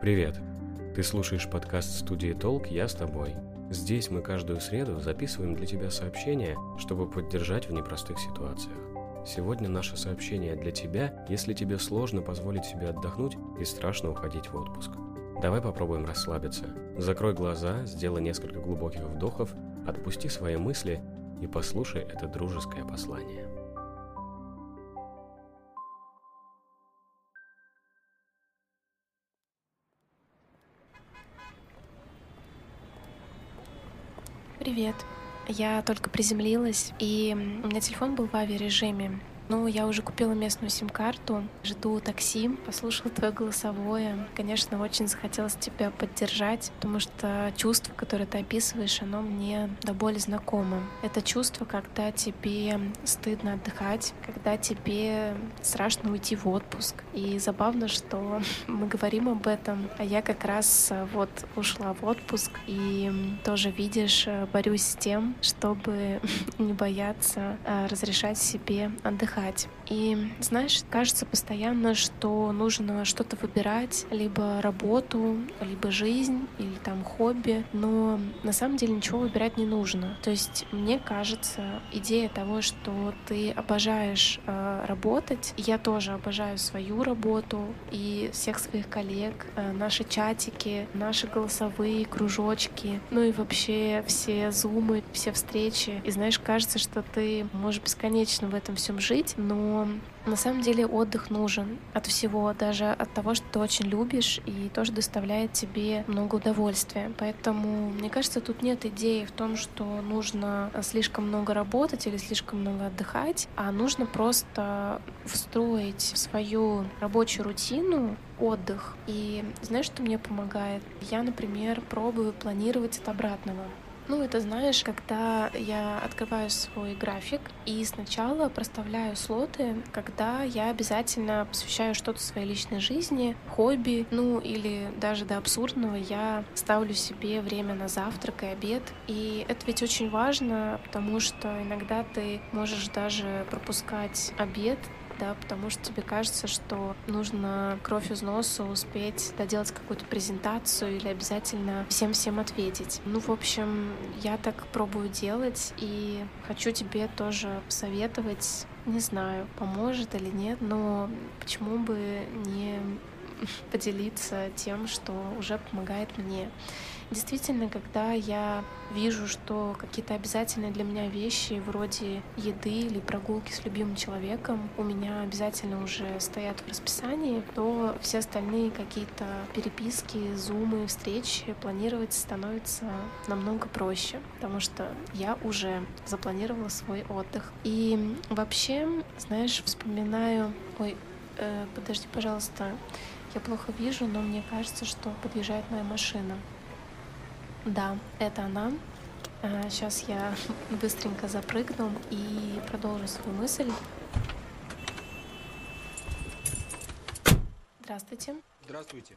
Привет! Ты слушаешь подкаст студии «Толк», я с тобой. Здесь мы каждую среду записываем для тебя сообщения, чтобы поддержать в непростых ситуациях. Сегодня наше сообщение для тебя, если тебе сложно позволить себе отдохнуть и страшно уходить в отпуск. Давай попробуем расслабиться. Закрой глаза, сделай несколько глубоких вдохов, отпусти свои мысли и послушай это дружеское послание. Привет. Я только приземлилась, и у меня телефон был в авиарежиме. Ну, я уже купила местную сим-карту, жду такси, послушала твое голосовое. Конечно, очень захотелось тебя поддержать, потому что чувство, которое ты описываешь, оно мне до боли знакомо. Это чувство, когда тебе стыдно отдыхать, когда тебе страшно уйти в отпуск. И забавно, что мы говорим об этом, а я как раз э, вот ушла в отпуск и тоже, видишь, э, борюсь с тем, чтобы не бояться э, разрешать себе отдыхать отдыхать. И, знаешь, кажется постоянно, что нужно что-то выбирать, либо работу, либо жизнь, или там хобби, но на самом деле ничего выбирать не нужно. То есть мне кажется, идея того, что ты обожаешь э, работать, я тоже обожаю свою работу и всех своих коллег, э, наши чатики, наши голосовые кружочки, ну и вообще все зумы, все встречи. И знаешь, кажется, что ты можешь бесконечно в этом всем жить, делать, но на самом деле отдых нужен от всего, даже от того, что ты очень любишь и тоже доставляет тебе много удовольствия. Поэтому, мне кажется, тут нет идеи в том, что нужно слишком много работать или слишком много отдыхать, а нужно просто встроить в свою рабочую рутину отдых. И знаешь, что мне помогает? Я, например, пробую планировать от обратного. Ну, это знаешь, когда я открываю свой график и сначала проставляю слоты, когда я обязательно посвящаю что-то своей личной жизни, хобби, ну или даже до абсурдного я ставлю себе время на завтрак и обед. И это ведь очень важно, потому что иногда ты можешь даже пропускать обед да, потому что тебе кажется, что нужно кровь из носа успеть доделать какую-то презентацию или обязательно всем-всем ответить. Ну, в общем, я так пробую делать и хочу тебе тоже посоветовать, не знаю, поможет или нет, но почему бы не поделиться тем, что уже помогает мне. Действительно, когда я вижу, что какие-то обязательные для меня вещи вроде еды или прогулки с любимым человеком у меня обязательно уже стоят в расписании, то все остальные какие-то переписки, зумы, встречи планировать становится намного проще, потому что я уже запланировала свой отдых. И вообще, знаешь, вспоминаю... Ой, э, подожди, пожалуйста, я плохо вижу, но мне кажется, что подъезжает моя машина. Да, это она. Сейчас а, я быстренько запрыгну и продолжу свою мысль. Здравствуйте. Здравствуйте.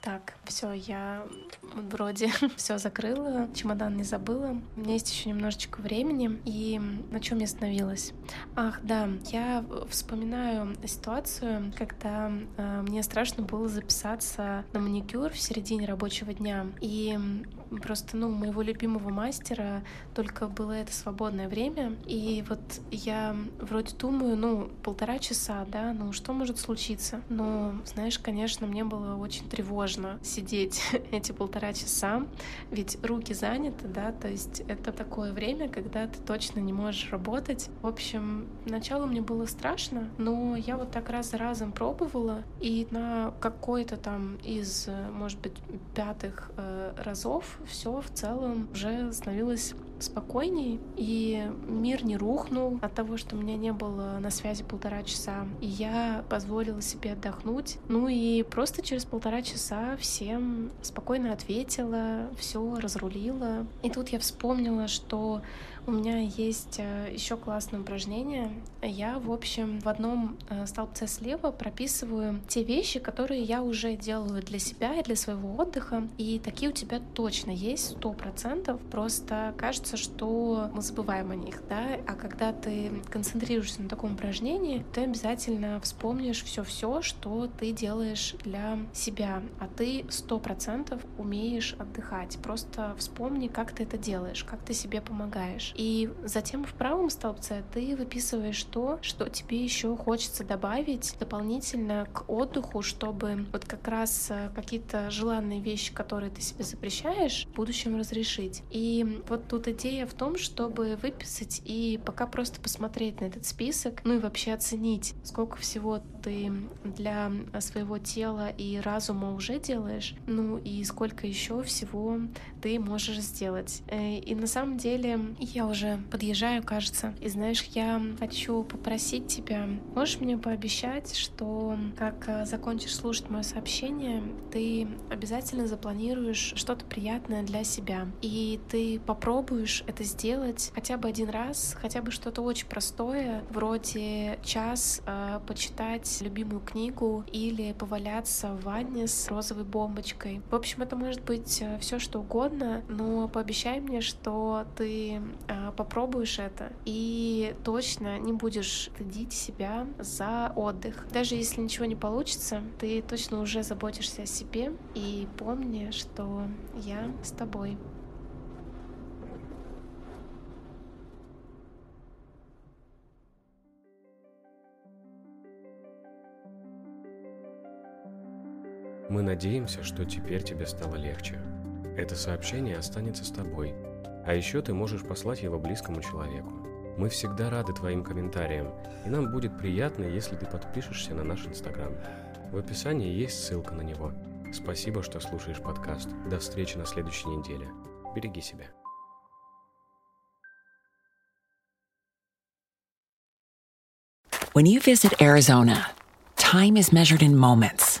Так, все, я вроде все закрыла, чемодан не забыла. У меня есть еще немножечко времени. И на чем я остановилась? Ах, да, я вспоминаю ситуацию, когда э, мне страшно было записаться на маникюр в середине рабочего дня. И просто, ну, моего любимого мастера только было это свободное время. И вот я вроде думаю, ну, полтора часа, да, ну, что может случиться? Но, знаешь, конечно, мне было очень тревожно сидеть эти полтора часа, ведь руки заняты, да, то есть это такое время, когда ты точно не можешь работать. В общем, начало мне было страшно, но я вот так раз за разом пробовала, и на какой-то там из, может быть, пятых э, разов все в целом уже становилось спокойней, и мир не рухнул от того, что у меня не было на связи полтора часа, и я позволила себе отдохнуть. Ну и просто через полтора часа всем спокойно ответила, все разрулила. И тут я вспомнила, что у меня есть э, еще классное упражнение. Я, в общем, в одном э, столбце слева прописываю те вещи, которые я уже делаю для себя и для своего отдыха. И такие у тебя точно есть, сто процентов. Просто кажется, что мы забываем о них, да. А когда ты концентрируешься на таком упражнении, ты обязательно вспомнишь все-все, что ты делаешь для себя. А ты сто процентов умеешь отдыхать. Просто вспомни, как ты это делаешь, как ты себе помогаешь. И затем в правом столбце ты выписываешь то, что тебе еще хочется добавить дополнительно к отдыху, чтобы вот как раз э, какие-то желанные вещи, которые ты себе запрещаешь, в будущем разрешить. И вот тут идея в том, чтобы выписать и пока просто посмотреть на этот список, ну и вообще оценить, сколько всего ты для своего тела и разума уже делаешь, ну и сколько еще всего ты можешь сделать. Э, и на самом деле я уже подъезжаю, кажется. И знаешь, я хочу попросить тебя, можешь мне пообещать, что как э, закончишь слушать мое сообщение, ты обязательно запланируешь что-то приятное для себя. И ты попробуешь это сделать хотя бы один раз, хотя бы что-то очень простое, вроде час э, почитать любимую книгу или поваляться в ванне с розовой бомбочкой. В общем, это может быть э, все что угодно, но пообещай мне, что ты э, попробуешь это и точно не будешь стыдить себя за отдых. Даже если ничего не получится, ты точно уже заботишься о себе и помни, что я с тобой. Мы надеемся, что теперь тебе стало легче. Это сообщение останется с тобой – а еще ты можешь послать его близкому человеку. Мы всегда рады твоим комментариям, и нам будет приятно, если ты подпишешься на наш Инстаграм. В описании есть ссылка на него. Спасибо, что слушаешь подкаст. До встречи на следующей неделе. Береги себя. When you visit Arizona, time is measured in moments,